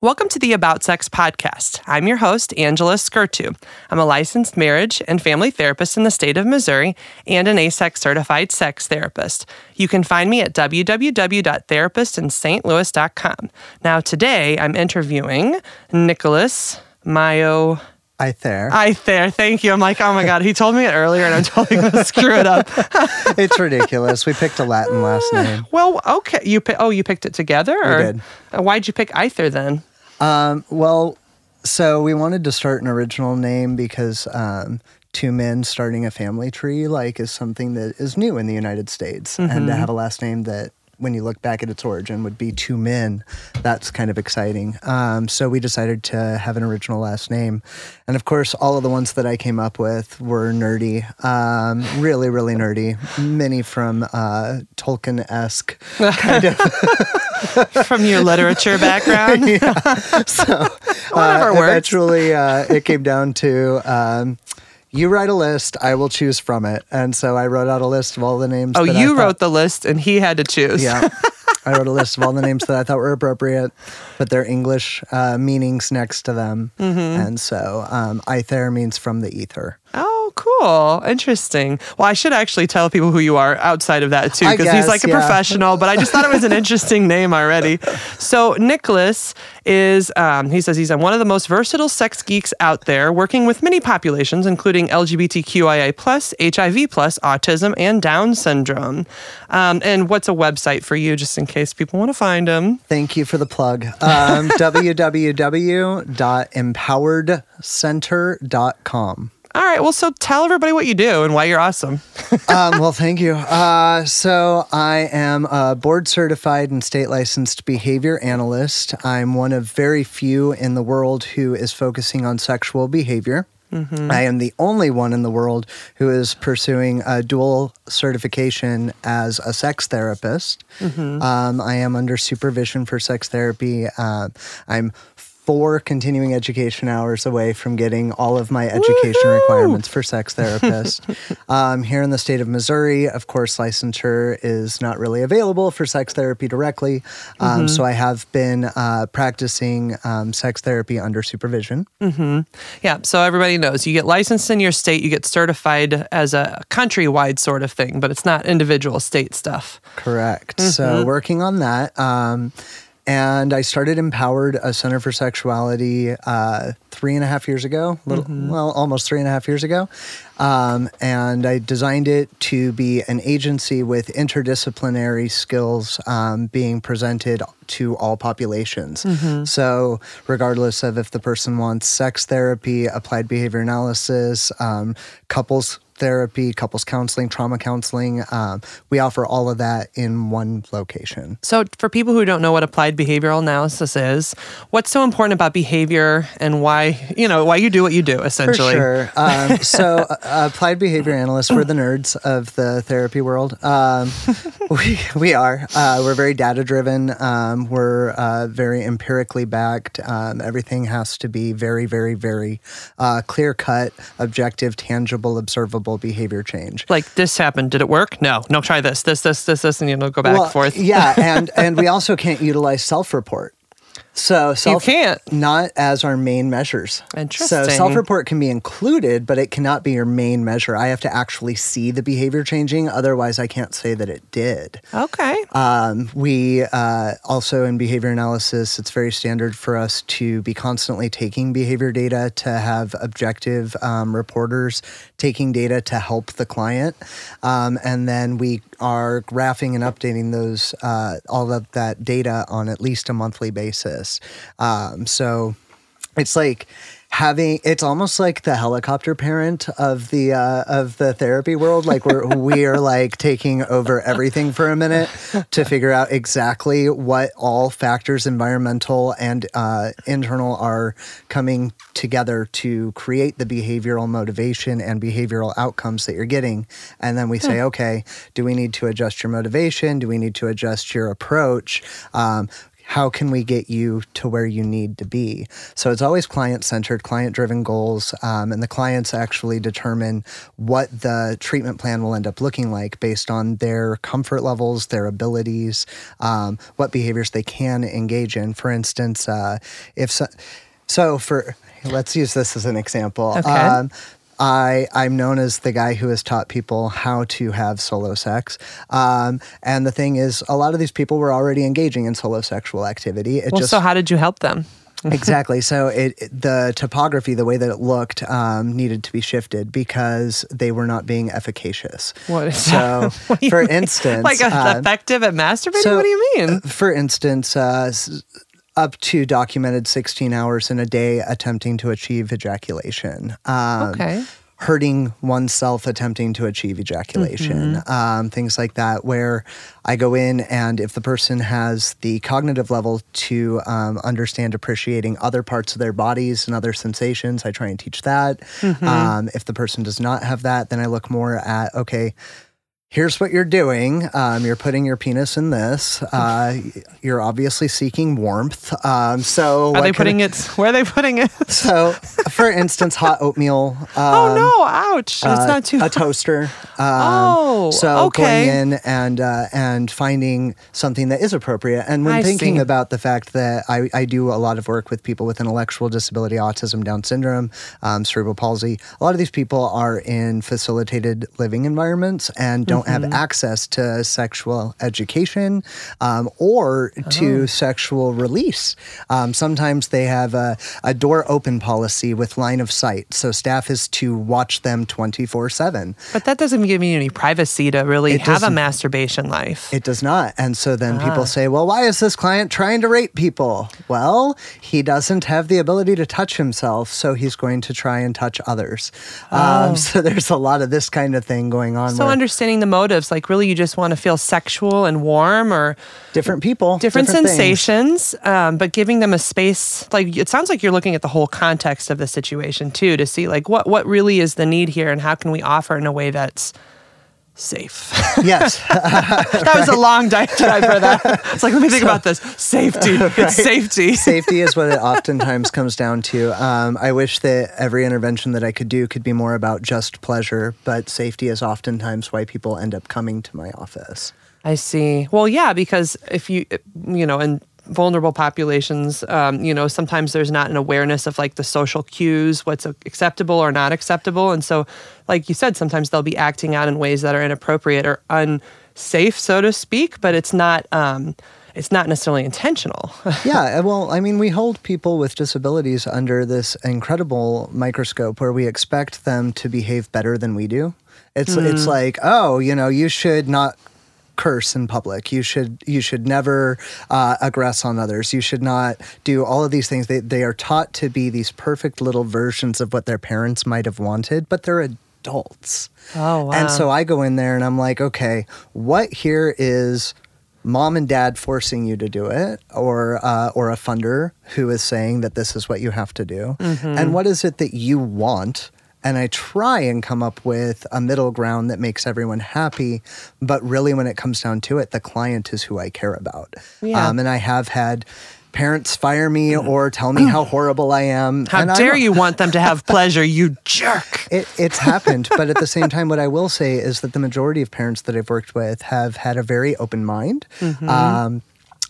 Welcome to the About Sex podcast. I'm your host, Angela Skurtu. I'm a licensed marriage and family therapist in the state of Missouri and an AASECT certified sex therapist. You can find me at www.therapistinstlouis.com. Now, today I'm interviewing Nicholas Mayo. Either. Either. Thank you. I'm like, oh my God, he told me it earlier and I'm totally going to screw it up. it's ridiculous. We picked a Latin last name. Well, okay. You pi- Oh, you picked it together? Or? did. Uh, Why'd you pick Either then? Um, well, so we wanted to start an original name because um, two men starting a family tree like is something that is new in the United States, and to have a last name that. When you look back at its origin, would be two men. That's kind of exciting. Um, so we decided to have an original last name, and of course, all of the ones that I came up with were nerdy, um, really, really nerdy. Many from uh, Tolkien esque kind of From your literature background? so Whatever uh, works. eventually uh, it came down to um, you write a list i will choose from it and so i wrote out a list of all the names Oh, you thought- wrote the list and he had to choose. yeah i wrote a list of all the names that i thought were appropriate put their english uh, meanings next to them Mm-hmm. and so um, ether means from the ether Oh, cool. Interesting. Well, I should actually tell people who you are outside of that too, because he's like a yeah. professional, but I just thought it was an interesting name already. So, Nicholas is, um, he says he's one of the most versatile sex geeks out there, working with many populations, including LGBTQIA, HIV, autism, and Down syndrome. Um, and what's a website for you, just in case people want to find him? Thank you for the plug. Um, www.empoweredcenter.com. All right. Well, so tell everybody what you do and why you're awesome. um, well, thank you. Uh, so, I am a board certified and state licensed behavior analyst. I'm one of very few in the world who is focusing on sexual behavior. I am the only one in the world who is pursuing a dual certification as a sex therapist. Um, I am under supervision for sex therapy. Uh, I'm four continuing education hours away from getting all of my education Woohoo! requirements for sex therapist. um, here in the state of Missouri, of course, licensure is not really available for sex therapy directly. Um, So I have been uh, practicing um, sex therapy under supervision. Yeah, so everybody knows you get licensed in your state, you get certified as a countrywide sort of thing, but it's not individual state stuff. Correct. So working on that. And I started Empowered, a Center for Sexuality, uh, three and a half years ago. Little, Well, almost three and a half years ago. Um, and I designed it to be an agency with interdisciplinary skills um, being presented to all populations. So, regardless of if the person wants sex therapy, applied behavior analysis, um, couples therapy, couples counseling, trauma counseling, um, we offer all of that in one location. So, for people who don't know what applied behavioral analysis is, what's so important about behavior and why, you know, why you do what you do essentially? For sure. Um, so, applied behavior analysts, we're the nerds of the therapy world. Um, we, we are. Uh, we're very data driven. Um, we're uh, very empirically backed. Um, everything has to be very, very, very uh, clear cut, objective, tangible, observable behavior change. Like this happened, did it work? No, no, try this, this, this, this, this, and you know, go back Well, and forth. yeah, and and we also can't utilize self-report. So self can't not as our main measures. So, self report can be included, but it cannot be your main measure. I have to actually see the behavior changing, otherwise I can't say that it did. Okay. Um, we uh, also in behavior analysis, it's very standard for us to be constantly taking behavior data to have objective um, reporters taking data to help the client, um, and then we are graphing and updating those uh, all of that data on at least a monthly basis. Um, so it's like having it's almost like the helicopter parent of the uh, of the therapy world. Like we're we are like taking over everything for a minute to figure out exactly what all factors environmental and uh, internal are coming together to create the behavioral motivation and behavioral outcomes that you're getting. And then we say okay do we need to adjust your motivation? Do we need to adjust your approach? Um, how can we get you to where you need to be? So it's always client centered, client driven goals, um, and the clients actually determine what the treatment plan will end up looking like based on their comfort levels, their abilities, um, what behaviors they can engage in. For instance, uh, if so, so for let's use this as an example. Okay. Um, I, I'm known as the guy who has taught people how to have solo sex. Um, and the thing is, a lot of these people were already engaging in solo sexual activity. It Well, just so how did you help them? exactly. So it, it- the topography, the way that it looked, um, needed to be shifted because they were not being efficacious. What is So, What for mean? instance, like uh, um, effective at masturbating? so, what do you mean? for instance, uh, up to documented 16 hours in a day attempting to achieve ejaculation. Um, Okay. Hurting oneself attempting to achieve ejaculation, um, things like that, where I go in and if the person has the cognitive level to um, understand appreciating other parts of their bodies and other sensations, I try and teach that. Um, if the person does not have that, then I look more at, okay, here's what you're doing. Um, you're putting your penis in this. Uh, you're obviously seeking warmth. Um, so Are they putting it? Where are they putting it? So, for instance, hot oatmeal. Um, oh no! Ouch! uh, it's not too. a toaster. Um, Oh, so okay. going in and uh, and finding something that is appropriate. And when I thinking see. about the fact that I, I do a lot of work with people with intellectual disability, autism, Down syndrome, um, cerebral palsy, a lot of these people are in facilitated living environments and don't Mm-hmm. Have access to sexual education um, or Oh. to sexual release. Um, sometimes they have a, a door open policy with line of sight, so staff is to watch them twenty four seven. but that doesn't give me any privacy to really It have a masturbation life. It does not. And so then Ah. people say, well, why is this client trying to rape people? Well, he doesn't have the ability to touch himself, so he's going to try and touch others. Um, so there's a lot of this kind of thing going on Oh. so understanding the motives, like really, you just want to feel sexual and warm, or different people, different, things. sensations, um, but giving them a space. Like it sounds like you're looking at the whole context of the situation too, to see like what what really is the need here, and how can we offer in a way that's safe. Yes. that was a long diatribe for that. It's like let me think about this. Safety. It's safety. Safety is what it oftentimes comes down to. Um, I wish that every intervention that I could do could be more about just pleasure, but safety is oftentimes why people end up coming to my office. I see. Well, yeah, because if you, you know, in vulnerable populations, um, you know, sometimes there's not an awareness of like the social cues, what's acceptable or not acceptable. And so, like you said, sometimes they'll be acting out in ways that are inappropriate or unsafe, so to speak, but it's not, um, it's not necessarily intentional. yeah, uh, well, I mean, we hold people with disabilities under this incredible microscope where we expect them to behave better than we do. It's it's like, oh, you know, you should not curse in public. You should you should never uh, aggress on others. You should not do all of these things. They they are taught to be these perfect little versions of what their parents might have wanted, but they're adults. Oh, wow. And so I go in there and I'm like, okay, what here is mom and dad forcing you to do it, or uh, or a funder who is saying that this is what you have to do, and what is it that you want? And I try and come up with a middle ground that makes everyone happy, but really, when it comes down to it, the client is who I care about. Yeah. Um, and I have had parents fire me or tell me how horrible I am. How and dare you want them to have pleasure, you jerk? it, it's happened, but at the same time, what I will say is that the majority of parents that I've worked with have had a very open mind. Um,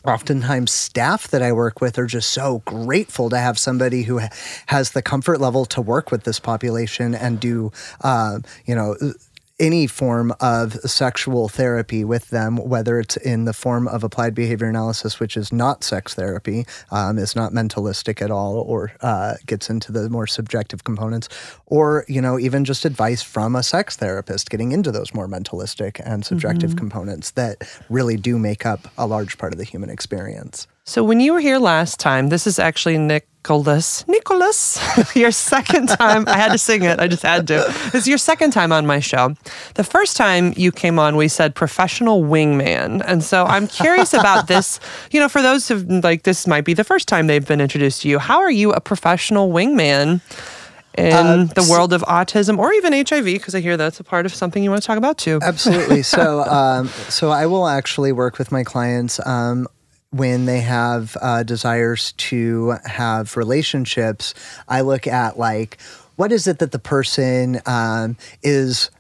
oftentimes, staff that I work with are just so grateful to have somebody who has the comfort level to work with this population and do, um, you know. Any form of sexual therapy with them, whether it's in the form of applied behavior analysis, which is not sex therapy, um, is not mentalistic at all, or uh, gets into the more subjective components, or you know even just advice from a sex therapist getting into those more mentalistic and subjective components that really do make up a large part of the human experience. So when you were here last time, this is actually Nicholas. Nicholas, your second time. I had to sing it. I just had to. This is your second time on my show. The first time you came on, we said professional wingman, and so I'm curious about this. You know, for those who like this might be the first time they've been introduced to you. How are you a professional wingman? In the world of autism or even HIV, because I hear that's a part of something you want to talk about too. Absolutely. So, um, so I will actually work with my clients. Um, when they have uh, desires to have relationships, I look at like what is it that the person um, is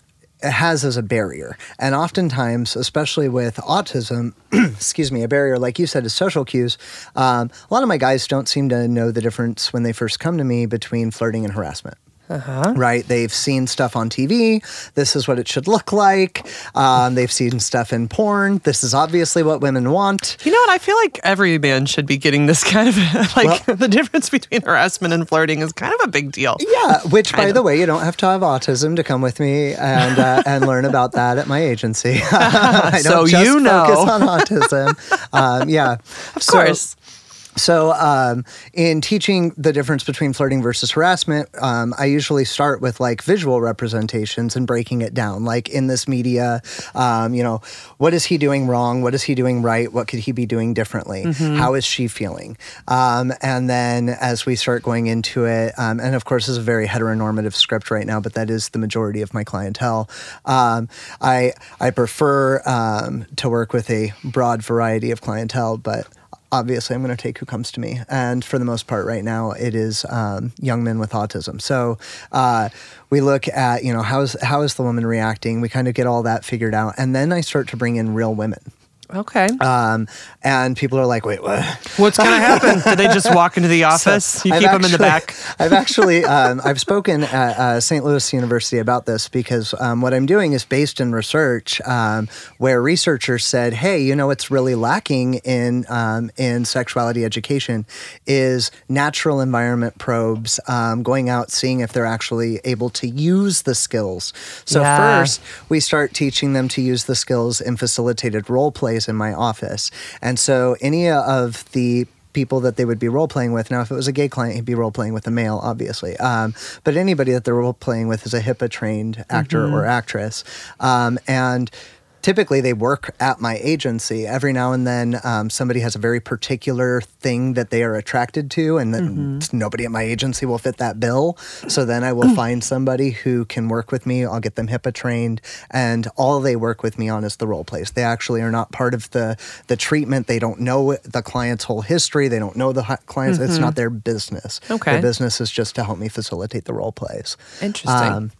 has as a barrier. And oftentimes, especially with autism, excuse me, a barrier, like you said, is social cues. Um, a lot of my guys don't seem to know the difference when they first come to me between flirting and harassment. Uh-huh. Right? They've seen stuff on TV. This is what it should look like. Um, they've seen stuff in porn. This is obviously what women want. You know what? I feel like every man should be getting this kind of like well, the difference between harassment and flirting is kind of a big deal. Yeah. Which, by of. the way, you don't have to have autism to come with me and uh, and learn about that at my agency. I don't so just you know. focus on autism. Um, yeah. Of course. So, um, in teaching the difference between flirting versus harassment, um, I usually start with like visual representations and breaking it down. Like in this media, um, you know, what is he doing wrong? What is he doing right? What could he be doing differently? Mm-hmm. How is she feeling? Um, and then as we start going into it, um, and of course, this is a very heteronormative script right now, but that is the majority of my clientele. Um, I I prefer to work with a broad variety of clientele, but obviously I'm going to take who comes to me. And for the most part, right now, it is um, young men with autism. So uh, we look at, you know, how's, how is the woman reacting? We kind of get all that figured out. And then I start to bring in real women. Okay. Um, and people are like, wait, what? What's going to happen? Do they just walk into the office? So you I've keep actually, them in the back? I've actually, um, I've spoken at uh, St. Louis University about this because um, what I'm doing is based in research um, where researchers said, hey, you know, what's really lacking in, um, in sexuality education is natural environment probes, um, going out, seeing if they're actually able to use the skills. So yeah. first, we start teaching them to use the skills in facilitated role play in my office. And so any of the people that they would be role playing with. Now, if it was a gay client, he'd be role playing with a male, obviously. Um, but anybody that they're role playing with is a HIPAA trained actor mm-hmm. or actress. Um, and typically they work at my agency. Every now and then, um, somebody has a very particular thing that they are attracted to, and mm-hmm. nobody at my agency will fit that bill. So then I will find somebody who can work with me. I'll get them HIPAA trained, and all they work with me on is the role plays. They actually are not part of the the treatment. They don't know the client's whole history. They don't know the clients. Mm-hmm. It's not their business. Okay, their business is just to help me facilitate the role plays. Interesting. Um,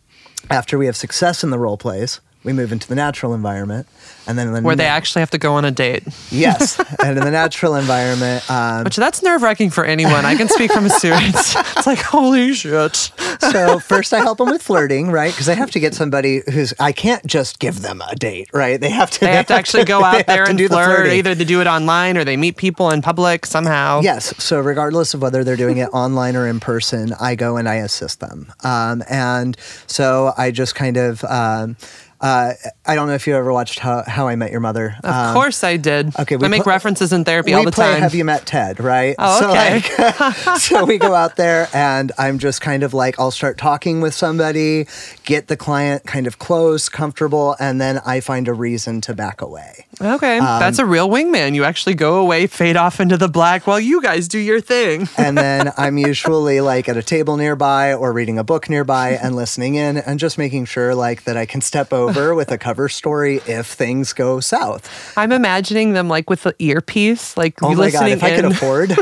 after we have success in the role plays, we move into the natural environment and then the where na- they actually have to go on a date. Yes and in the natural environment um, which that's nerve-wracking for anyone. I can speak from experience it's like holy shit. So first i help them with flirting right? Because i have to get somebody who's i can't just give them a date right? They have to they, they have, to actually go out there and flirt the either to do it online or they meet people in public somehow. Yes so regardless of whether they're doing it online or in person i go and i assist them. Um, and so i just kind of um, uh, I don't know if you ever watched How, How I Met Your Mother. Of um, course I did. Okay, I make pl- references in therapy all the play time. Have you met Ted? Right. Oh, okay. So, like, so we go out there, and I'm just kind of like I'll start talking with somebody, get the client kind of close, comfortable, and then I find a reason to back away. Okay, um, that's a real wingman. You actually go away, fade off into the black while you guys do your thing. and then I'm usually like at a table nearby or reading a book nearby and listening in and just making sure like that I can step over over with a cover story if things go south. I'm imagining them like with the earpiece, like oh my god, if in. I could afford.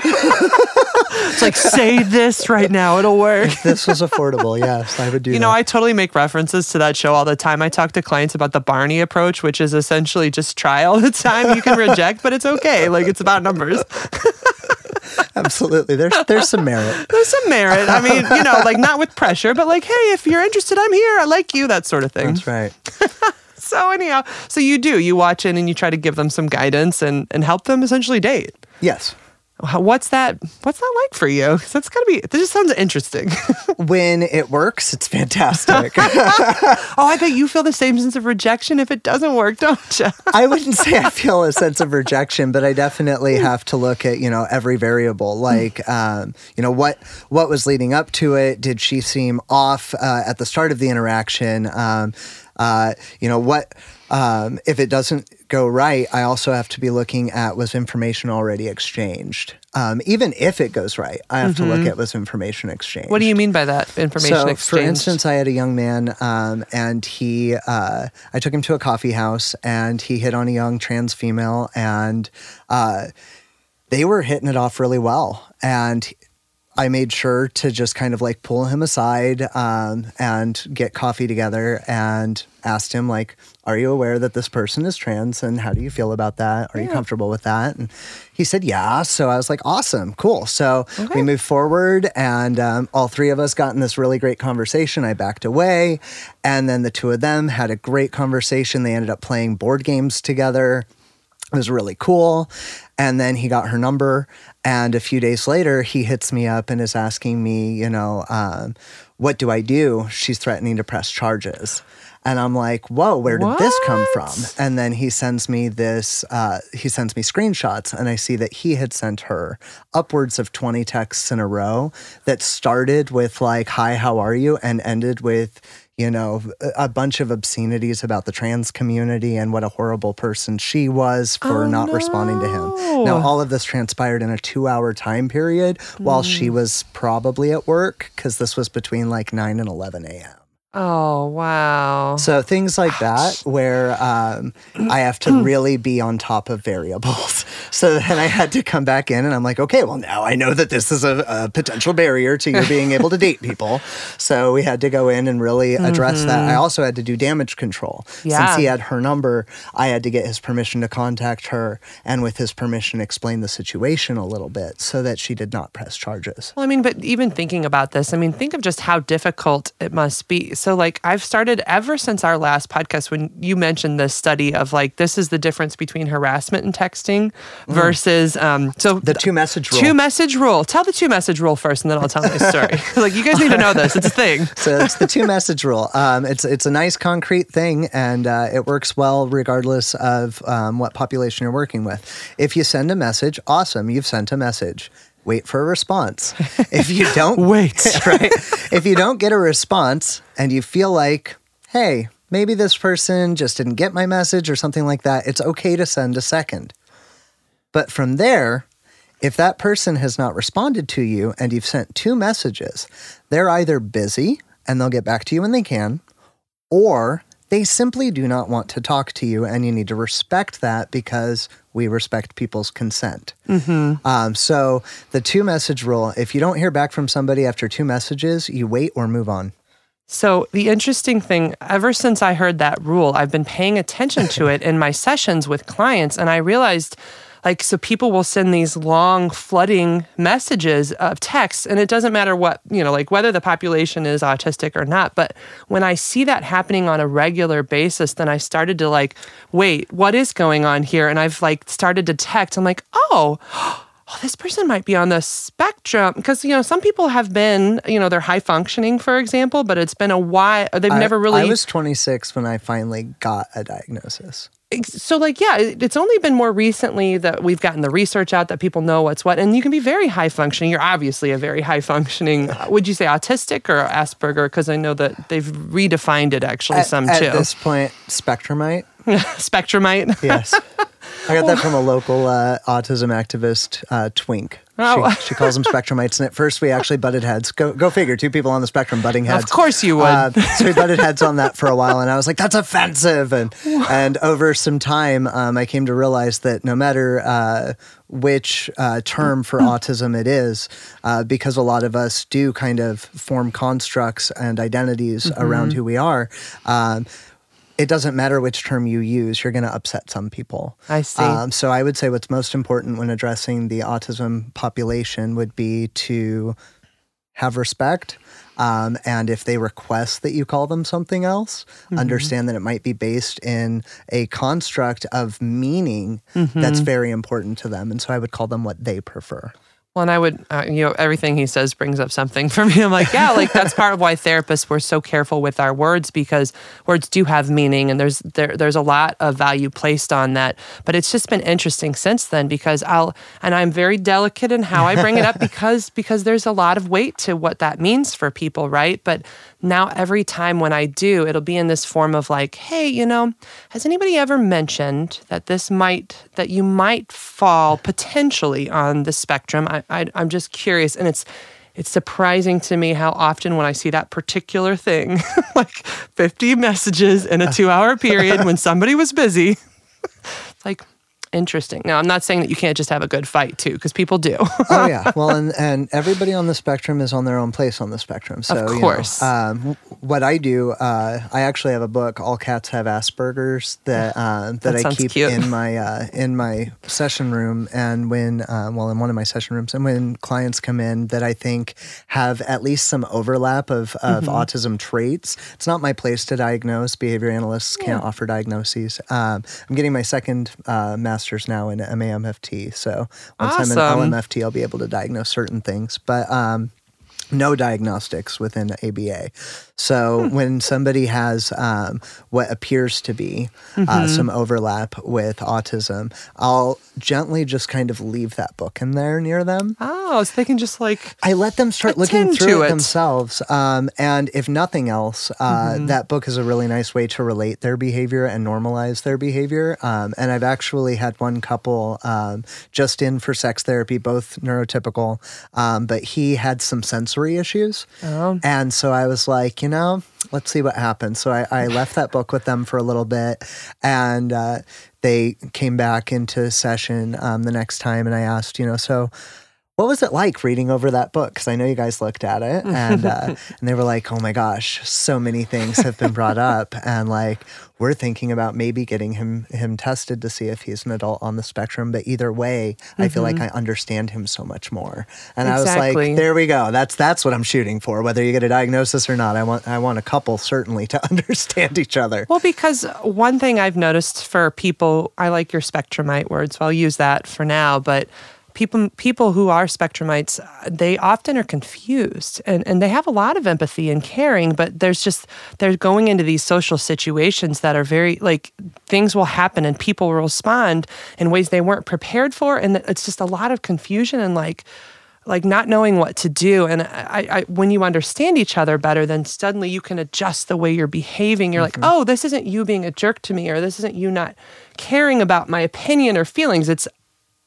it's like say this right now, it'll work. If this was affordable, yes, I would do. You that. know, I totally make references to that show all the time. I talk to clients about the Barney approach, which is essentially just try all the time. You can reject, but it's okay. Like it's about numbers. Absolutely. There's there's some merit. There's some merit. I mean, you know, like not with pressure, but like, hey, if you're interested, I'm here. I like you, that sort of thing. That's right. so anyhow, so you do. You watch in and you try to give them some guidance and, and help them essentially date. Yes. What's that? What's that like for you? That's gotta be. This just sounds interesting. when it works, it's fantastic. oh, I bet you feel the same sense of rejection if it doesn't work, don't you? I wouldn't say I feel a sense of rejection, but I definitely have to look at you know every variable. Like, um, you know what what was leading up to it? Did she seem off uh, at the start of the interaction? Um, uh, you know what um, if it doesn't go right, I also have to be looking at was information already exchanged. Um, even if it goes right, I have mm-hmm. to look mm-hmm. at was information exchanged. What do you mean by that information so, exchanged? For instance, I had a young man, um, and he, uh, I took him to a coffee house, and he hit on a young trans female, and uh, they were hitting it off really well. And I made sure to just kind of like pull him aside um, and get coffee together and asked him like, "Are you aware that this person is trans and how do you feel about that? Are you comfortable with that?" And he said, "Yeah." So I was like, "Awesome, cool." So we moved forward, and um, all three of us got in this really great conversation. I backed away, and then the two of them had a great conversation. They ended up playing board games together. It was really cool. And then he got her number. And a few days later, he hits me up and is asking me, you know, um, what do I do? She's threatening to press charges. And I'm like, whoa, where did this come from? And then he sends me this, uh, he sends me screenshots, and I see that he had sent her upwards of 20 texts in a row that started with, like, hi, how are you? and ended with, you know, a bunch of obscenities about the trans community and what a horrible person she was for Oh, not responding to him. Now, all of this transpired in a two hour time period while she hmm. was probably at work because this was between like 9 and 11 a.m. Oh, wow. So things like that, where um, I have to really be on top of variables. So then I had to come back in, and I'm like, okay, well now I know that this is a, a potential barrier to you being able to date people. So we had to go in and really address that. I also had to do damage control Yeah. since he had her number. I had to get his permission to contact her, and with his permission, explain the situation a little bit so that she did not press charges. Well, I mean, but even thinking about this, I mean, think of just how difficult it must be. So, like, I've started ever since our last podcast when you mentioned this study of like, this is the difference between harassment and texting versus, um, so The two message rule. two message rule. Tell the two message rule first, and then I'll tell my story. like, you guys need to know this. It's a thing. so it's the two message rule. Um, it's it's a nice concrete thing, and uh, it works well regardless of um, what population you're working with. If you send a message, awesome, you've sent a message. Wait for a response. If you don't Wait. right? If you don't get a response and you feel like, hey, maybe this person just didn't get my message or something like that, it's okay to send a second. But from there, if that person has not responded to you and you've sent two messages, they're either busy and they'll get back to you when they can, or they simply do not want to talk to you, and you need to respect that because we respect people's consent. Um, so, the two message rule if you don't hear back from somebody after two messages, you wait or move on. So, the interesting thing, ever since I heard that rule, I've been paying attention to it in my sessions with clients. And I realized, like, so people will send these long, flooding messages of text, and it doesn't matter what, you know, like whether the population is autistic or not. But when I see that happening on a regular basis, then I started to, like, wait, what is going on here? And I've, like, started to text. I'm like, oh, oh, this person might be on the spectrum because you know some people have been you know they're high functioning for example but it's been a while they've I- never really I was 26 when I finally got a diagnosis. So like yeah it's only been more recently that we've gotten the research out that people know what's what and you can be very high functioning. You're obviously a very high functioning uh, would you say autistic or asperger? Because i know that they've redefined it actually At, some at too. this point, Spectrumite. spectrumite? Yes. I got that from a local uh, autism activist, uh, Twink. Oh. She, she calls them spectrumites, and at first we actually butted heads. Go, go figure. Two people on the spectrum butting heads. Of course you would. Uh, so we butted heads on that for a while, and I was like, "That's offensive." And and over some time, um, I came to realize that no matter uh, which uh, term for autism it is, uh, because a lot of us do kind of form constructs and identities around who we are. Um, it doesn't matter which term you use, you're going to upset some people. I see. Um, so I would say what's most important when addressing the autism population would be to have respect. Um, and if they request that you call them something else, Mm-hmm. understand that it might be based in a construct of meaning Mm-hmm. that's very important to them. And so I would call them what they prefer. Well, and I would, uh, you know, everything he says brings up something for me. I'm like, yeah, like that's part of why therapists were so careful with our words because words do have meaning, and there's there there's a lot of value placed on that. But it's just been interesting since then because I'll and I'm very delicate in how I bring it up because because there's a lot of weight to what that means for people, right? But now every time when I do, it'll be in this form of like, hey, you know, has anybody ever mentioned that this might that you might fall potentially on the spectrum? I, I I'm just curious, and it's it's surprising to me how often when I see that particular thing, like 50 messages in a two hour period when somebody was busy, it's like Interesting. Now, I'm not saying that you can't just have a good fight too, because people do. oh yeah. Well, and and everybody on the spectrum is on their own place on the spectrum. So Of you know, course. um, what I do, uh, I actually have a book. All cats have Asperger's that uh, that, That I keep cute. in my uh, in my session room. And when uh, well, in one of my session rooms, and when clients come in that I think have at least some overlap of of Mm-hmm. autism traits, it's not my place to diagnose. Behavior analysts can't offer diagnoses. Um, I'm getting my second uh, master's now in MAMFT. So once I'm in LMFT, I'll be able to diagnose certain things. But um, no diagnostics within ABA. So when somebody has um, what appears to be uh, some overlap with autism, I'll gently just kind of leave that book in there near them. oh, so they can just like I let them start looking through it, it. themselves. Um, and if nothing else, uh, that book is a really nice way to relate their behavior and normalize their behavior. Um, and I've actually had one couple um, just in for sex therapy, both neurotypical, um, but he had some sensory issues. And so I was like, you know, let's see what happens. So I, I left that book with them for a little bit. And uh, they came back into session um, the next time. And I asked, you know, so what was it like reading over that book? Because I know you guys looked at it, and uh, and they were like, "Oh my gosh, so many things have been brought up," and like we're thinking about maybe getting him him tested to see if he's an adult on the spectrum. But either way, I feel like I understand him so much more. And I was like, "There we go. That's that's what I'm shooting for. Whether you get a diagnosis or not, I want I want a couple certainly to understand each other." Well, because one thing I've noticed for people, I like your spectrumite words, so I'll use that for now, but people people who are spectrumites, uh, they often are confused and, and they have a lot of empathy and caring, but there's just they're going into these social situations that are very like things will happen and people will respond in ways they weren't prepared for. And it's just a lot of confusion and like like not knowing what to do. And I, I when you understand each other better then suddenly you can adjust the way you're behaving. You're like oh this isn't you being a jerk to me or this isn't you not caring about my opinion or feelings. It's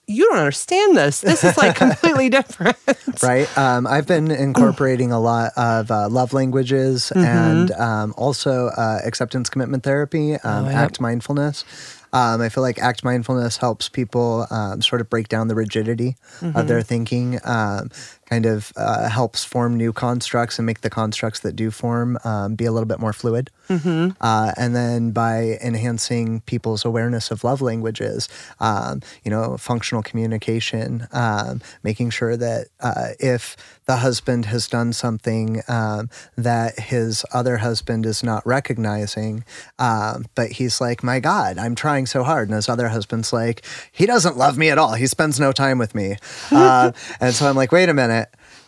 you don't understand this this is like completely different right? Um, I've been incorporating a lot of uh, love languages Mm-hmm. and um, also uh, acceptance commitment therapy, um, Oh, yep. act mindfulness. Um, I feel like act mindfulness helps people um, sort of break down the rigidity Mm-hmm. of their thinking, um, kind of uh, helps form new constructs and make the constructs that do form um, be a little bit more fluid. Mm-hmm. Uh, and then by enhancing people's awareness of love languages, um, you know, functional communication, um, making sure that uh, if the husband has done something um, that his other husband is not recognizing, um, but he's like, my God, I'm trying so hard. And his other husband's like, he doesn't love me at all. He spends no time with me. Uh, and so I'm like, wait a minute.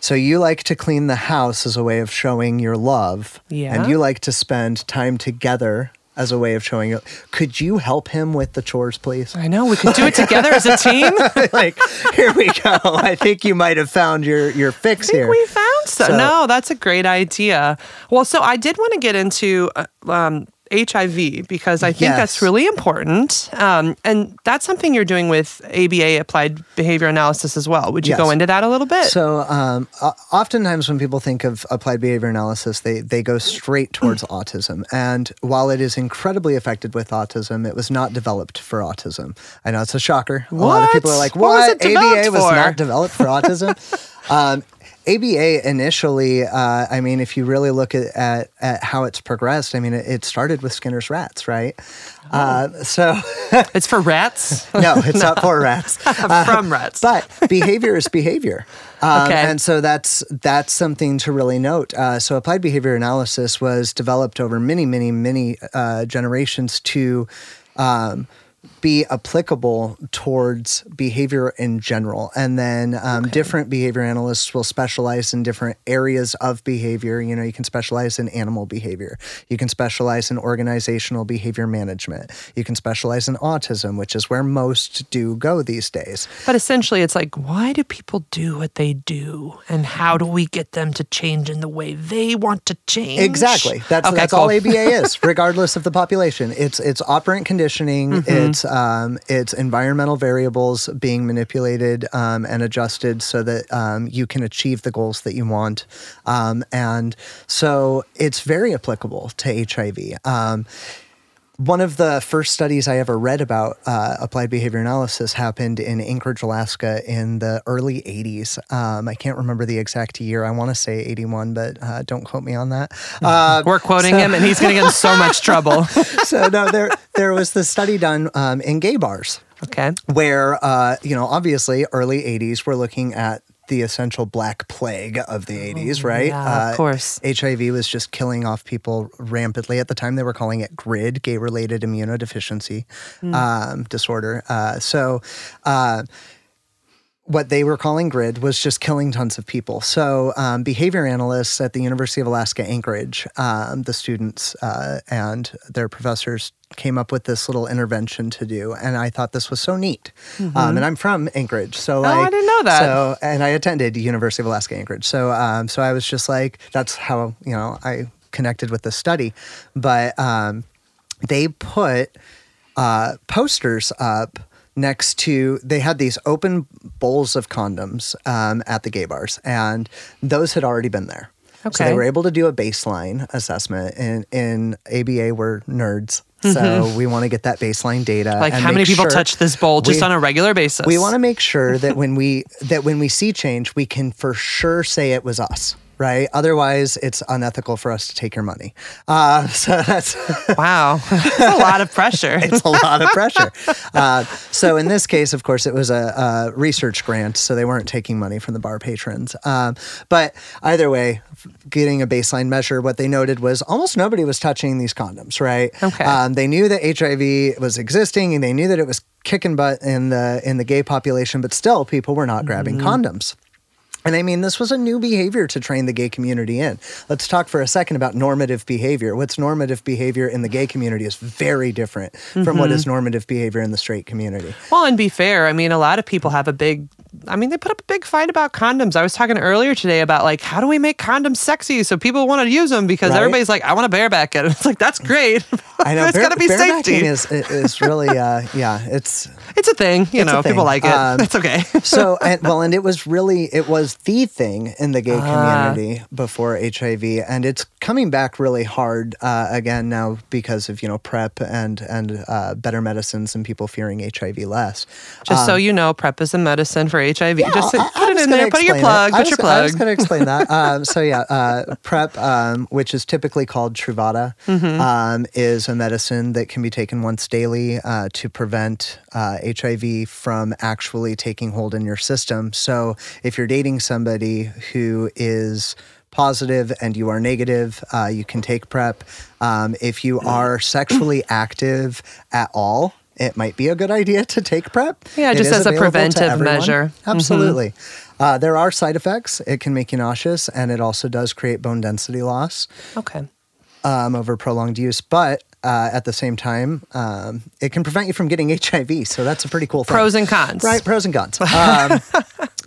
So you like to clean the house as a way of showing your love, Yeah. and you like to spend time together as a way of showing it. Could you help him with the chores, please? i know we could do it together as a team like, here we go. I think you might have found your your fix think here. we found so. So- no that's a great idea well so i did want to get into uh, um, HIV because I think that's really important. Um, and that's something you're doing with ABA applied behavior analysis as well. Would you go into that a little bit? So, um, oftentimes when people think of applied behavior analysis, they they go straight towards autism. And while it is incredibly effective with autism, it was not developed for autism. I know it's a shocker. A lot of people are like, What was "What? developed ABA was not developed for autism." um, ABA initially, uh, I mean, if you really look at, at, at how it's progressed, I mean, it, it started with Skinner's rats, right? Uh, so, it's for rats. no, it's not for rats. From rats. But behavior is behavior. Um, Okay. And so that's that's something to really note. Uh, so applied behavior analysis was developed over many, many, many uh, generations to um, be applicable towards behavior in general. And then um, different behavior analysts will specialize in different areas of behavior. You know, you can specialize in animal behavior, you can specialize in organizational behavior management, you can specialize in autism, which is where most do go these days. But essentially, it's like, why do people do what they do? And how do we get them to change in the way they want to change? Exactly. That's Okay, that's cool. all ABA is, regardless of the population. It's it's operant conditioning. Mm-hmm. It's um, it's environmental variables being manipulated um, and adjusted so that um, you can achieve the goals that you want. Um, and so it's very applicable to HIV. One of the first studies I ever read about uh, applied behavior analysis happened in Anchorage, Alaska in the early 80s. Um, I can't remember the exact year. I want to say 81, but uh, don't quote me on that. Uh, We're quoting so, him, and he's going to get in so much trouble. so, no, there, there was the study done um, in gay bars. Okay. Where, uh, you know, obviously early 80s, we're looking at the essential black plague of the 80s, right? Yeah, uh, of course. HIV was just killing off people rampantly. At the time, they were calling it GRID, gay related immunodeficiency mm. um, disorder. Uh, so, uh, what they were calling grid was just killing tons of people. So, um, behavior analysts at the University of Alaska Anchorage, um, the students uh, and their professors came up with this little intervention to do, and I thought this was so neat. Mm-hmm. Um, and I'm from Anchorage, so like, oh, I didn't know that. So, and I attended University of Alaska Anchorage, so um, so I was just like, that's how you know I connected with the study. But um, they put uh, posters up next to they had these open bowls of condoms um, at the gay bars, and those had already been there. Okay. So they were able to do a baseline assessment. In in ABA, we're nerds. So mm-hmm. we want to get that baseline data. Like how many people sure touch this bowl just we, on a regular basis? We want to make sure that when we that when we see change, we can for sure say it was us right? Otherwise, it's unethical for us to take your money. Uh, so that's wow, that's a lot of pressure. it's a lot of pressure. Uh, so in this case, of course, it was a, a, research grant, so they weren't taking money from the bar patrons. Um, but either way, getting a baseline measure, what they noted was almost nobody was touching these condoms, right? Okay. Um, they knew that HIV was existing, and they knew that it was kicking butt in the in the gay population, but still, people were not grabbing mm-hmm. condoms. And I mean, this was a new behavior to train the gay community in. Let's talk for a second about normative behavior. What's normative behavior in the gay community is very different from mm-hmm. what is normative behavior in the straight community. Well, and be fair, I mean, a lot of people have a big I mean, they put up a big fight about condoms. I was talking earlier today about like how do we make condoms sexy so people want to use them because right? everybody's like, I want to bareback it. It's like that's great. I know. There's got to be safety. Is is really uh, yeah. It's it's a thing. You know, people like it. Um, it's okay. so and, well, and it was really it was the thing in the gay uh, community before HIV, and it's coming back really hard uh, again now because of you know PrEP and and uh, better medicines and people fearing HIV less. Just um, so you know, PrEP is a medicine for HIV. Yeah, Just I, put I it in there. Put your plug. It. Put your plug. I was going to explain that. um, so yeah, uh, PrEP, um, which is typically called Truvada, mm-hmm. um, is a medicine that can be taken once daily uh, to prevent uh, HIV from actually taking hold in your system. So if you're dating somebody who is positive and you are negative, uh, you can take PrEP. Um, if you are sexually active at all, it might be a good idea to take PrEP. Yeah, it just as a preventive measure. Mm-hmm. Absolutely. Mm-hmm. Uh, there are side effects. It can make you nauseous, and it also does create bone density loss. Okay. Um, over prolonged use, but uh, at the same time, um, it can prevent you from getting HIV. So that's a pretty cool thing. Pros and cons. Right, pros and cons. Um,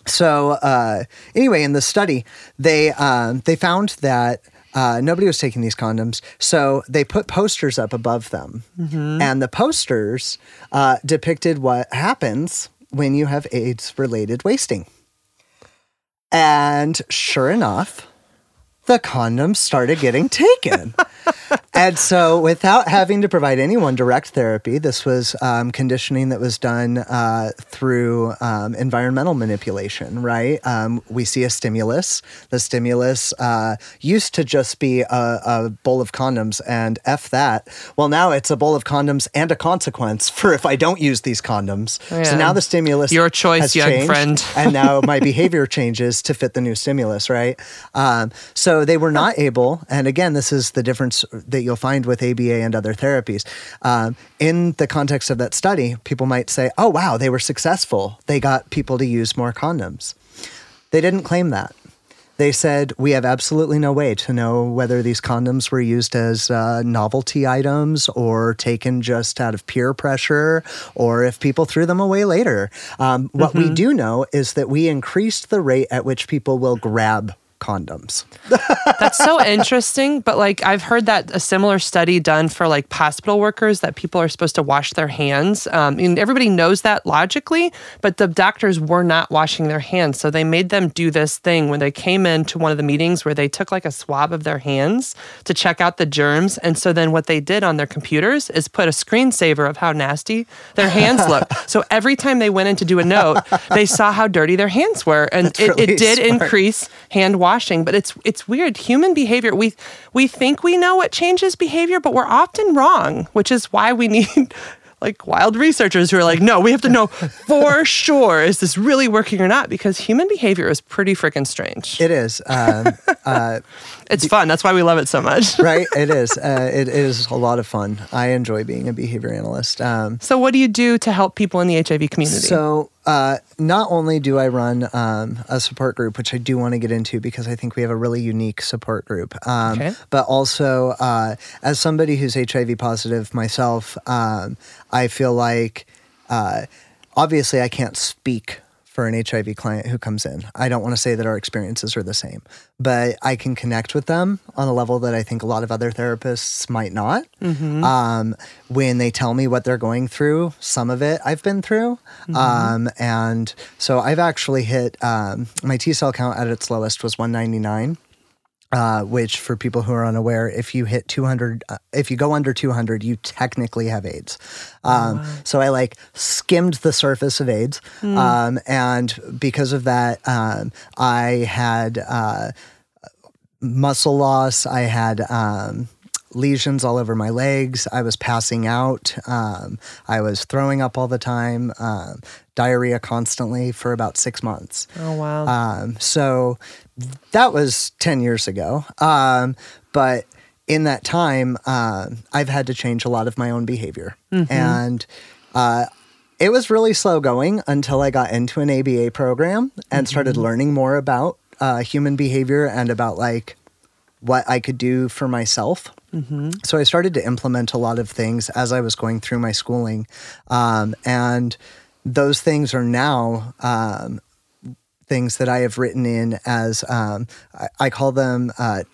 so uh, anyway, in the study, they um, they found that uh, nobody was taking these condoms, so they put posters up above them, mm-hmm. and the posters uh, depicted what happens when you have AIDS-related wasting. And sure enough, the condoms started getting taken. and so, without having to provide anyone direct therapy, this was um, conditioning that was done uh, through um, environmental manipulation, right? Um, we see a stimulus. The stimulus uh, used to just be a, a, bowl of condoms, and F that. Well, now it's a bowl of condoms and a consequence for if I don't use these condoms. Yeah. So now the stimulus. Your choice, young changed, friend. and now my behavior changes to fit the new stimulus, right? Um, so they were not able, and again, this is the difference that you'll find with ABA and other therapies. Um, in the context of that study, people might say, oh, wow, they were successful. They got people to use more condoms. They didn't claim that. They said, we have absolutely no way to know whether these condoms were used as uh, novelty items or taken just out of peer pressure or if people threw them away later. Um, what mm-hmm. we do know is that we increased the rate at which people will grab condoms. That's so interesting. But like I've heard that a similar study done for like hospital workers that people are supposed to wash their hands. Um, and everybody knows that logically, but the doctors were not washing their hands. So they made them do this thing when they came into one of the meetings where they took like a swab of their hands to check out the germs. And so then what they did on their computers is put a screensaver of how nasty their hands look. so every time they went in to do a note, they saw how dirty their hands were. And it, really it did smart. increase hand washing. But it's it's weird. Human behavior, we we think we know what changes behavior, but we're often wrong, which is why we need like wild researchers who are like, no, we have to know for sure is this really working or not? Because human behavior is pretty freaking strange. It is. Um, uh, it's fun. That's why we love it so much. right? It is. Uh, it is a lot of fun. I enjoy being a behavior analyst. Um, So, what do you do to help people in the HIV community? So, uh, not only do I run um, a support group, which I do want to get into because I think we have a really unique support group, um, Okay. but also uh, as somebody who's HIV positive myself, um, I feel like uh, obviously I can't speak for an HIV client who comes in. I don't want to say that our experiences are the same, but I can connect with them on a level that I think a lot of other therapists might not. Um, when they tell me what they're going through, some of it I've been through. Um, and so I've actually hit um, my T cell count at its lowest was 199 uh, which for people who are unaware, if you hit 200, uh, if you go under 200, you technically have AIDS. Um, So I like skimmed the surface of AIDS. Um, and because of that, um, I had uh, muscle loss. I had um, lesions all over my legs. I was passing out. Um, I was throwing up all the time, um, diarrhea constantly for about six months. oh, wow. Um, so that was 10 years ago. Um, but in that time, um I've had to change a lot of my own behavior. And uh, it was really slow going until I got into an ABA program and started learning more about uh, human behavior and about like what I could do for myself. So I started to implement a lot of things as I was going through my schooling. Um, and those things are now um, things that I have written in as um, I, I call them. Uh,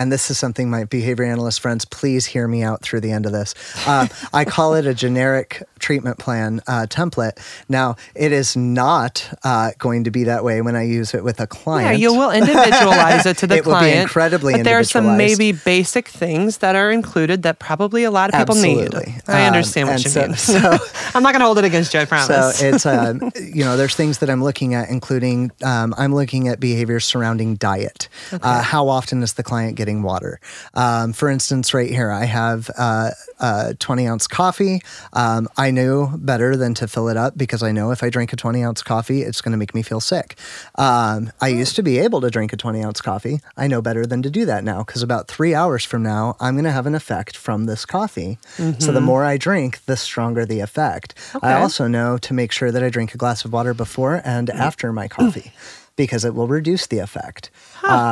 and this is something my behavior analyst friends, please hear me out through the end of this. Um, I call it a generic treatment plan uh, template. Now, it is not uh, going to be that way when I use it with a client. yeah, client. you will individualize it to the It will be client. incredibly But there are some maybe basic things that are included that probably a lot of people Absolutely. need. I Um, understand what you so- mean. so- I'm not going to hold it against you, I promise. So it's um, you know there's things that I'm looking at, including um, I'm looking at behaviors surrounding diet. Uh, how often is the client getting water? Um, for instance, right here I have uh, a 20 ounce coffee. Um, I knew better than to fill it up because I know if I drink a 20 ounce coffee, it's going to make me feel sick. Um, I used to be able to drink a 20 ounce coffee. I know better than to do that now because about three hours from now, I'm going to have an effect from this coffee. So the more I drink, the stronger the effect. I also know to make sure that I drink a glass of water before and after my coffee. Because it will reduce the effect.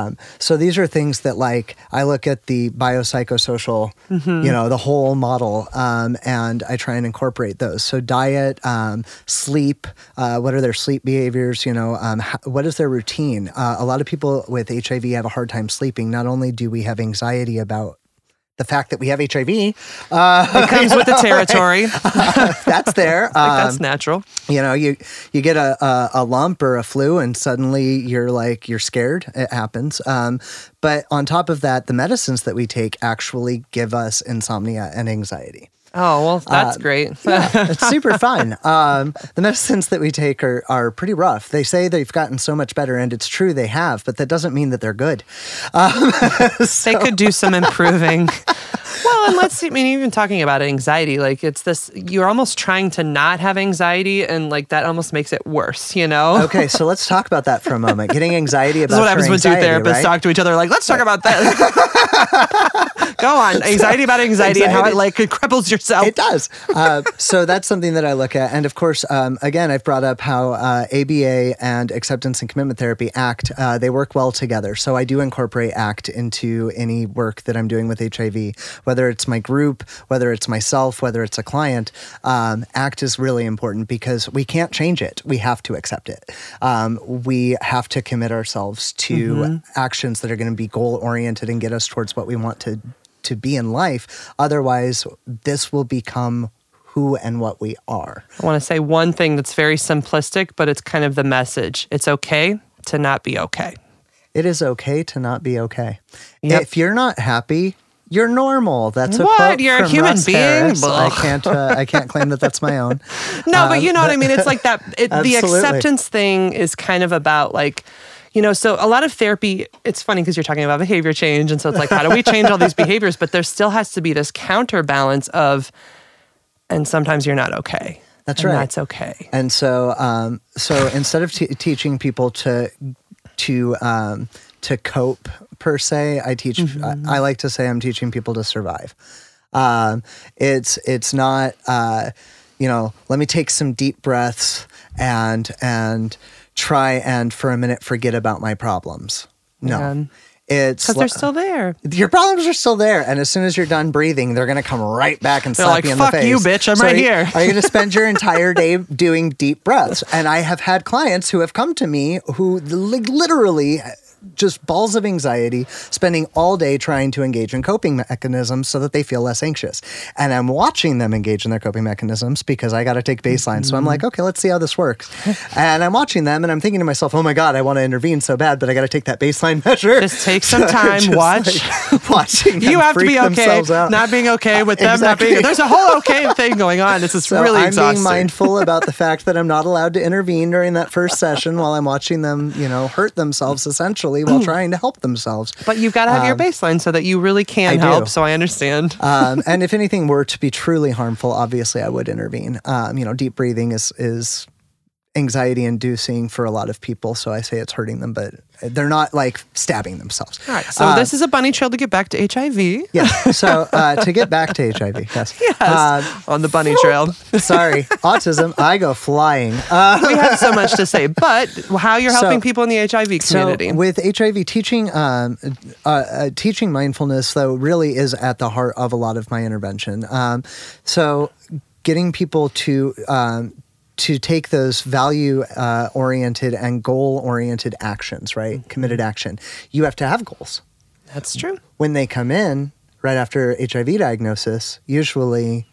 Um, so these are things that, like, I look at the biopsychosocial, you know, the whole model, um, and I try and incorporate those. So diet, um, sleep, uh, what are their sleep behaviors? You know, um, ho- what is their routine? Uh, a lot of people with HIV have a hard time sleeping. Not only do we have anxiety about the fact that we have HIV, uh, it comes with the territory. that's there. Like, Um, that's natural. you know you you get a, a a lump or a flu and suddenly you're like you're scared it happens um, but on top of that the medicines that we take actually give us insomnia and anxiety Oh, well, that's uh, great. it's super fun um, the medicines that we take are, are pretty rough they say they've gotten so much better and it's true they have but that doesn't mean that they're good they could do some improving. well, and let's see. I mean, even talking about anxiety, like it's this, you're almost trying to not have anxiety, and like that almost makes it worse, you know? okay so let's talk about that for a moment getting anxiety about This is what happens when two therapists right? talk to each other, like, let's talk about that. Go on. Anxiety about anxiety, and how it like it cripples yourself. It does. Uh, so that's something that I look at. And of course, um, again, I've brought up how uh, ABA and acceptance and commitment therapy ACT, uh, they work well together. So I do incorporate ACT into any work that I'm doing with HIV, whether it's my group, whether it's myself, whether it's a client. Um, ACT is really important because we can't change it. We have to accept it. Um, we have to commit ourselves to actions that are going to be goal oriented and get us towards what we want to to be in life. Otherwise, this will become who and what we are. I want to say one thing that's very simplistic, but it's kind of the message. It's okay to not be okay. It is okay to not be okay. Yep. If you're not happy, you're normal. That's a What? quote You're a human Russ being? Harris. I can't. Uh, I can't claim that that's my own. No, Um, but you know what I mean. It's like that. It, the acceptance thing is kind of about like, you know, so a lot of therapy. It's funny because you're talking about behavior change, and so it's like, how do we change all these behaviors? But there still has to be this counterbalance of, and sometimes you're not okay. That's and right. That's okay. And so, um, so instead of t- teaching people to to um, to cope per se, I teach. I, I like to say I'm teaching people to survive. Um, it's it's not. Uh, you know, let me take some deep breaths and and try and for a minute forget about my problems. No, Yeah. it's Because they're still there. your problems are still there, and as soon as you're done breathing, they're gonna come right back and They're slap like, you in "Fuck the face. you, bitch, I'm So right are you- here. Are you gonna spend your entire day doing deep breaths? And I have had clients who have come to me who literally just balls of anxiety, spending all day trying to engage in coping mechanisms so that they feel less anxious. And I'm watching them engage in their coping mechanisms because I got to take baseline. So I'm Mm-hmm. like, okay, let's see how this works. and I'm watching them, and I'm thinking to myself, oh my god, I want to intervene so bad, but I got to take that baseline measure. Just take some time, Just, watch. like, watching. You have to be okay, not being okay with them not being. There's a whole okay thing going on. This is So really I'm exhausting. being mindful about the fact that I'm not allowed to intervene during that first session while I'm watching them, you know, hurt themselves essentially while trying to help themselves. But you've got to have your baseline so that you really can Um, I do. help. So I understand. Um, and if anything were to be truly harmful, obviously I would intervene. Um, you know, deep breathing is is anxiety inducing for a lot of people, so I say it's hurting them, but they're not like stabbing themselves. All right. So Uh, this is a bunny trail to get back to HIV. Yeah. So uh, to get back to HIV, yes. Yes. Uh, on the bunny trail. sorry, autism. I go flying. Uh, we have so much to say, but how you're So- helping people in the HIV community. So with HIV, teaching um, uh, uh, teaching mindfulness though really is at the heart of a lot of my intervention. Um, so getting people to um, to take those value uh, oriented and goal oriented actions, right? Mm-hmm. Committed action. You have to have goals That's true. when they come in right after HIV diagnosis. Usually.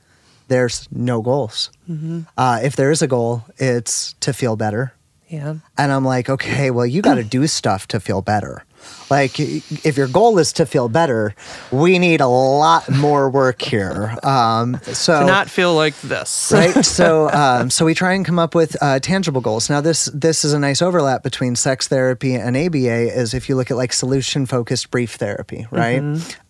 There's no goals. Mm-hmm. Uh, if there is a goal, it's to feel better, Yeah. and I'm like, okay, well, you got to do stuff to feel better. Like, if your goal is to feel better, we need a lot more work here. Um, so, To not feel like this. right? So, um, so we try and come up with uh, tangible goals. Now, this this is a nice overlap between sex therapy and ABA. Is if you look at like solution focused brief therapy, right?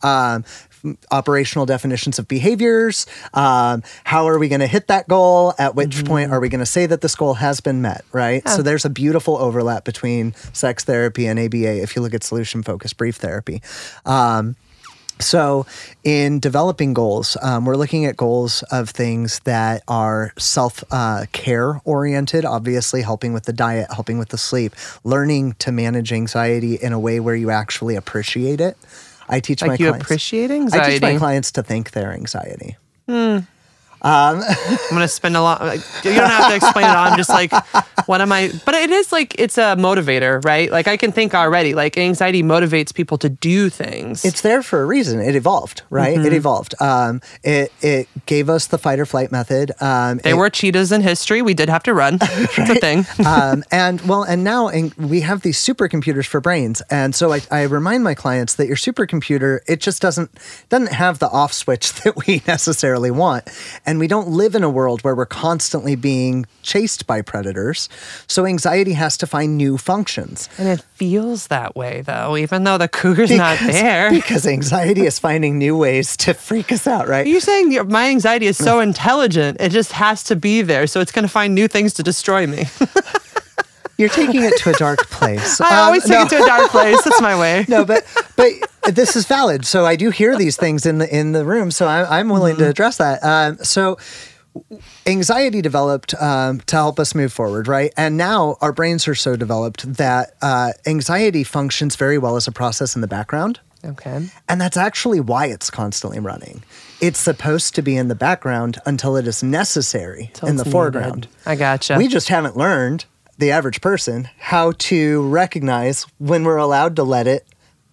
Um, f- operational definitions of behaviors. Um, how are we going to hit that goal? At which point are we going to say that this goal has been met? Right. So there's a beautiful overlap between sex therapy and ABA. If you look at solution focused brief therapy. Um, so, in developing goals, um, we're looking at goals of things that are self uh, care oriented, obviously, helping with the diet, helping with the sleep, learning to manage anxiety in a way where you actually appreciate it. I teach my like you clients. appreciate I teach my clients to think their anxiety. Hmm. I'm gonna spend a lot. Like, you don't have to explain it all. I'm just like, what am I? But it is like it's a motivator, right? Like I can think already. Like anxiety motivates people to do things. It's there for a reason. It evolved, right? Mm-hmm. It evolved. Um, it it gave us the fight or flight method. Um, there it- were cheetahs in history. We did have to run. It's a thing. um, and well, and now and we have these supercomputers for brains, and so I, I remind my clients that your supercomputer it just doesn't doesn't have the off switch that we necessarily want, and we don't live in a world where we're constantly being chased by predators. So anxiety has to find new functions. And it feels that way though, even though the cougar's not there. because anxiety is finding new ways to freak us out, right? You're you saying my anxiety is so intelligent? It just has to be there, so it's going to find new things to destroy me. You're taking it to a dark place. I Um, always take no. it to a dark place. That's my way. no, but but this is valid. So I do hear these things in the in the room. So I, I'm willing to address that. Um, so anxiety developed um, to help us move forward, right? And now our brains are so developed that uh, anxiety functions very well as a process in the background. Okay. And that's actually why it's constantly running. It's supposed to be in the background until it is necessary Till in the needed. foreground. I gotcha. We just haven't learned, the average person, how to recognize when we're allowed to let it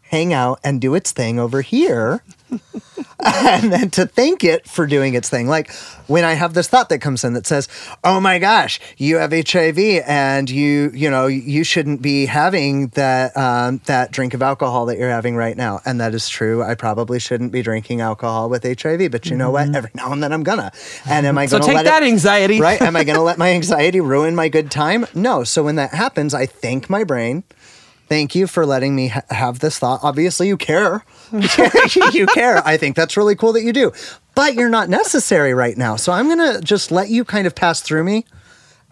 hang out and do its thing over here. and then to thank it for doing its thing. Like when I have this thought that comes in that says, "Oh my gosh, you have HIV, and you you know you shouldn't be having that um, that drink of alcohol that you're having right now." And that is true. I probably shouldn't be drinking alcohol with HIV, but you know what? Every now and then I'm gonna. And am I so gonna take let that it, anxiety. right? Am I going to let my anxiety ruin my good time? No. So when that happens, I thank my brain. Thank you for letting me ha- have this thought. Obviously, you care. you care. I think that's really cool that you do. But you're not necessary right now. So I'm going to just let you kind of pass through me.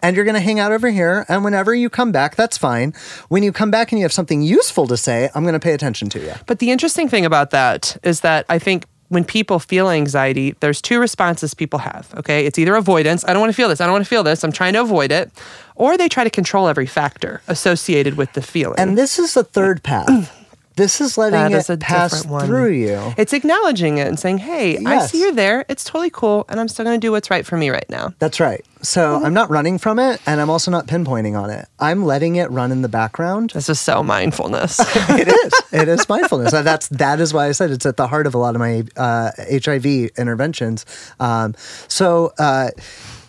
And you're going to hang out over here. And whenever you come back, that's fine. When you come back and you have something useful to say, I'm going to pay attention to you. But the interesting thing about that is that I think when people feel anxiety, there's two responses people have. Okay. It's either avoidance, I don't want to feel this, I don't want to feel this, I'm trying to avoid it, or they try to control every factor associated with the feeling. And this is the third path. This is letting That it is a pass through you. it's acknowledging it and saying, hey, I see you're there. It's totally cool. And I'm still going to do what's right for me right now. That's right. So I'm not running from it, and I'm also not pinpointing on it. I'm letting it run in the background. This is so mindfulness. it is. It is mindfulness. That's that is why I said it's at the heart of a lot of my uh, HIV interventions. Um, so. Uh,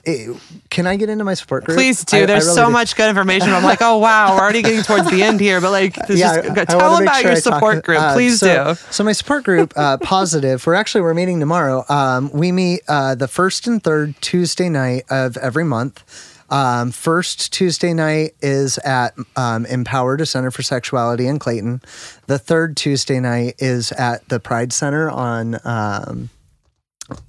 it- can I get into my support group? Please do. I- I There's really so do. much good information. I'm like, oh, wow, we're already getting towards the end here. But like, this Yeah, is, I- I tell wanna about sure your I talk- support group. uh, Please so, do. So my support group, uh, positive. We're actually we're meeting tomorrow. Um, we meet uh, the first and third Tuesday night of every month. Um, first Tuesday night is at um, Empowered, a Center for Sexuality in Clayton. The third Tuesday night is at the Pride Center on um,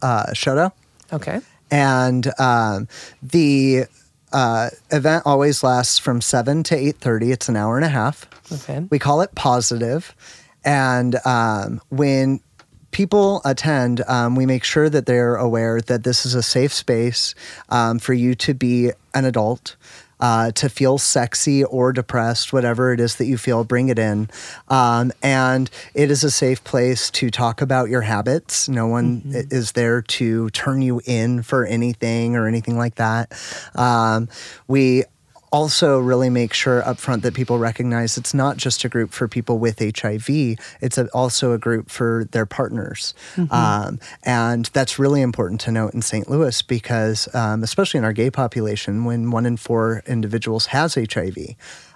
uh, Chouteau Okay. And um, the uh, event always lasts from 7 to 8.30 it's an hour and a half. Okay. we call it positive. And um, when people attend um, we make sure that they're aware that this is a safe space um, for you to be an adult uh, to feel sexy or depressed, whatever it is that you feel, bring it in. Um, and it is a safe place to talk about your habits. No one i- is there to turn you in for anything or anything like that. Um, we also really make sure up front that people recognize it's not just a group for people with HIV, it's a, also a group for their partners. Um, and that's really important to note in St. Louis because, um, especially in our gay population, when one in four individuals has HIV,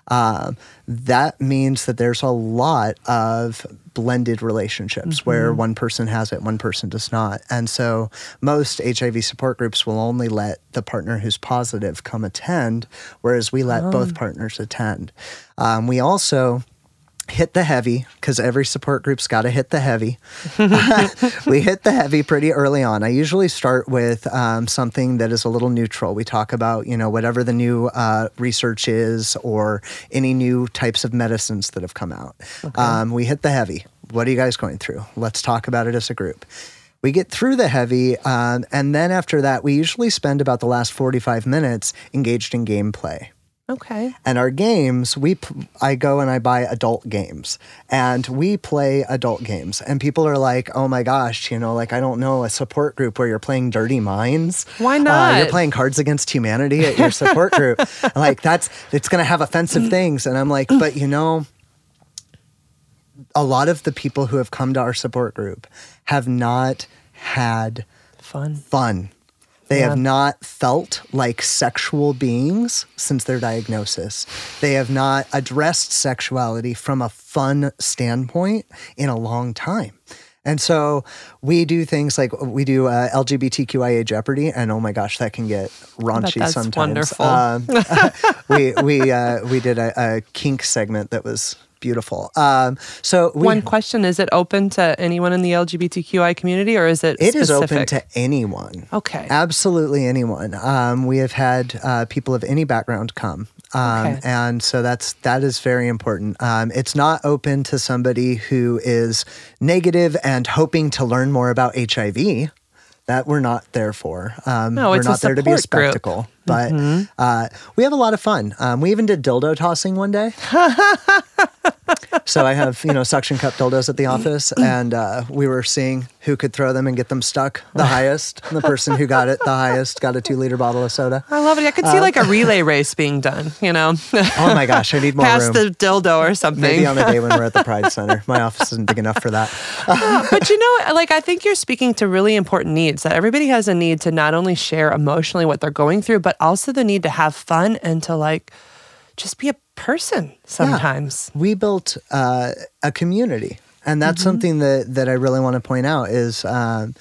um, that means that there's a lot of blended relationships where one person has it, one person does not. And so most HIV support groups will only let the partner who's positive come attend, whereas we let both partners attend. Um, we also hit the heavy because every support group's got to hit the heavy. we hit the heavy pretty early on. I usually start with um, something that is a little neutral. We talk about, you know, whatever the new uh, research is or any new types of medicines that have come out. Um, we hit the heavy. What are you guys going through? Let's talk about it as a group. We get through the heavy, um, and then after that, we usually spend about the last 45 minutes engaged in gameplay. Okay. And our games, we p- I go and I buy adult games, and we play adult games. And people are like, "Oh my gosh, you know, like I don't know a support group where you're playing Dirty Minds. Why Uh, not? you're playing Cards Against Humanity at your support group. like that's it's going to have offensive things." And I'm like, "But you know." A lot of the people who have come to our support group have not had Fun. fun. They Yeah. have not felt like sexual beings since their diagnosis. They have not addressed sexuality from a fun standpoint in a long time. And so we do things like we do uh, LGBTQIA Jeopardy, and oh my gosh, that can get raunchy that's sometimes. wonderful. Um, we we uh, we did a, a kink segment that was beautiful. Um, so we, One question: Is it open to anyone in the LGBTQI community, or is it? It is open to anyone. Okay. Absolutely anyone. Um, we have had uh, people of any background come. Um, Okay. And so that's that is very important. Um, it's not open to somebody who is negative and hoping to learn more about HIV. That we're not there for. Um, No, we're it's a not there to be a support group. But uh, we have a lot of fun. Um, we even did dildo tossing one day. so I have you know suction cup dildos at the office, and uh, we were seeing who could throw them and get them stuck the highest. And the person who got it the highest got a two liter bottle of soda. I love it. I could Uh, see like a relay race being done, you know, Oh my gosh, I need more past room. the dildo or something. Maybe on the day when we're at the Pride Center. My office isn't big enough for that. but you know, like I think you're speaking to really important needs that everybody has a need to not only share emotionally what they're going through, but also the need to have fun and to like just be a person sometimes. We built uh, a community, and that's something that that I really want to point out is. Um,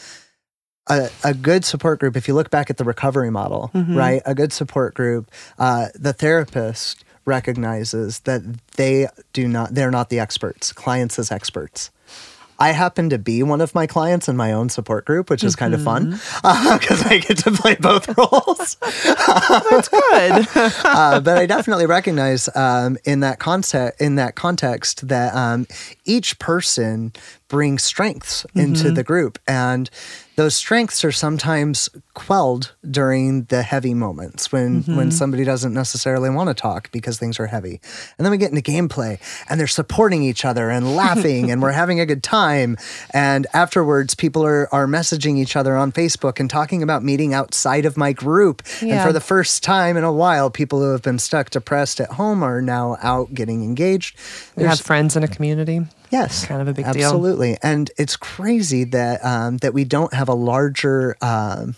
a, a good support group, if you look back at the recovery model, right? A good support group, uh, the therapist recognizes that they do not, they're not the experts, clients as experts. I happen to be one of my clients in my own support group, which is kind of fun because I get to play both roles. That's good. uh, but I definitely recognize um, in that context in that context that um, each person brings strengths into mm-hmm. the group, and those strengths are sometimes quelled during the heavy moments when when mm-hmm. somebody doesn't necessarily want to talk because things are heavy, and then we get into gameplay, and they're supporting each other and laughing, and we're having a good time, and afterwards people are are messaging each other on Facebook and talking about meeting outside of my group, and for the first time in a while, people who have been stuck depressed at home are now out getting engaged. We have friends in a community. Yes, kind of a big deal. absolutely, and it's crazy that um, that we don't have a larger. Um,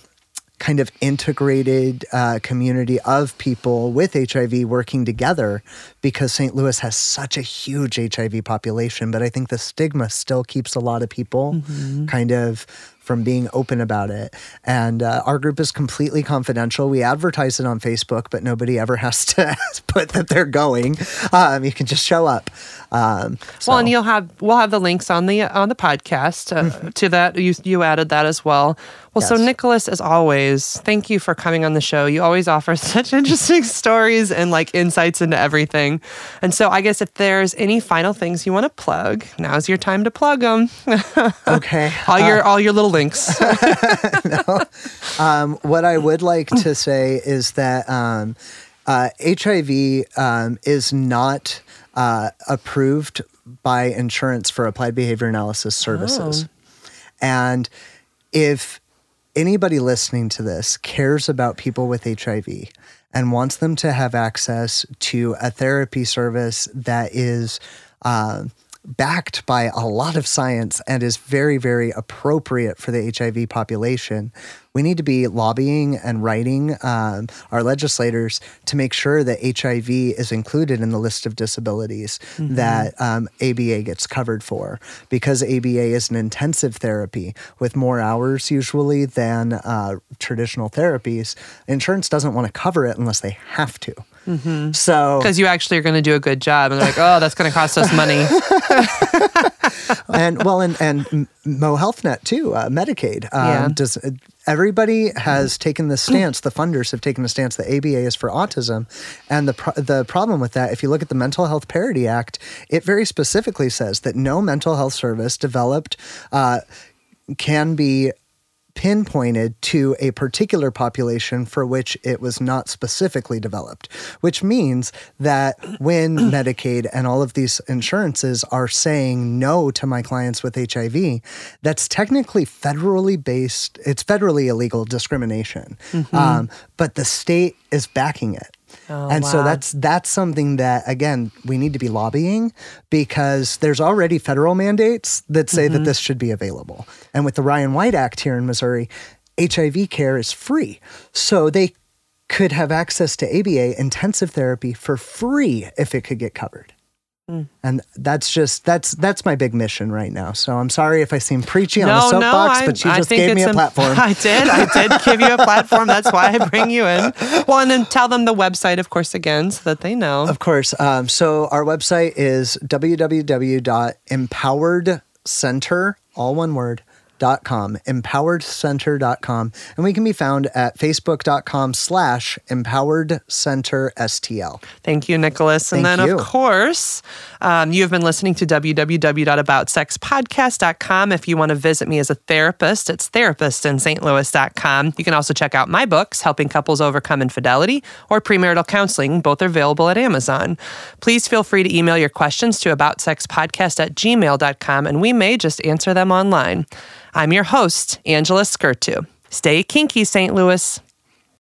kind of integrated uh, community of people with HIV working together because St. Louis has such a huge HIV population. But I think the stigma still keeps a lot of people Mm-hmm. kind of from being open about it. And uh, our group is completely confidential. We advertise it on Facebook, but nobody ever has to put that they're going. Um, you can just show up. Um, so- Well, and you'll have we'll have the links on the on the podcast uh, to that. You you added that as well. Well, so Nicholas, as always, thank you for coming on the show. You always offer such interesting stories and like insights into everything. And so, I guess if there's any final things you want to plug, now's your time to plug them. okay. all your all your little links. Um, what I would like to say is that um, uh, HIV um, is not uh, approved by insurance for applied behavior analysis services. And if anybody listening to this cares about people with HIV and wants them to have access to a therapy service that is uh, backed by a lot of science and is very, very appropriate for the HIV population, we need to be lobbying and writing um, our legislators to make sure that HIV is included in the list of disabilities that um, ABA gets covered for. Because ABA is an intensive therapy with more hours usually than uh, traditional therapies, insurance doesn't want to cover it unless they have to. So, Because you actually are going to do a good job, and they're like, oh, that's going to cost us money. and well, and and Mo HealthNet too, uh, Medicaid. Um, Yeah. Does everybody has taken the stance? The funders have taken the stance that ABA is for autism, and the pro- the problem with that, if you look at the Mental Health Parity Act, it very specifically says that no mental health service developed uh, can be pinpointed to a particular population for which it was not specifically developed, which means that when Medicaid and all of these insurances are saying no to my clients with HIV, that's technically federally based, it's federally illegal discrimination. Um, but the state is backing it. Oh, and so that's that's something that again we need to be lobbying because there's already federal mandates that say that mm-hmm. this should be available. And with the Ryan White Act here in Missouri, HIV care is free. So they could have access to ABA intensive therapy for free if it could get covered. And that's just that's that's my big mission right now. So I'm sorry if I seem preachy on a soapbox, but you just gave me a im- platform. I did. I did give you a platform. That's why I bring you in. Well, and then tell them the website, of course, again, so that they know. Of course. Um, so our website is www.empoweredcenter, all one word, empoweredcenter.com, empoweredcenter.com, and we can be found at facebook.com slash empoweredcenterstl. Thank you, Nicholas. And Thank then, you. of course, um, you have been listening to www.aboutsexpodcast.com. If you want to visit me as a therapist, it's therapist.in You can also check out my books, Helping Couples Overcome Infidelity or Premarital Counseling. Both are available at Amazon. Please feel free to email your questions to aboutsexpodcast at gmail.com, and we may just answer them online. I'm your host, Angela Skurtu. Stay kinky, St. Louis.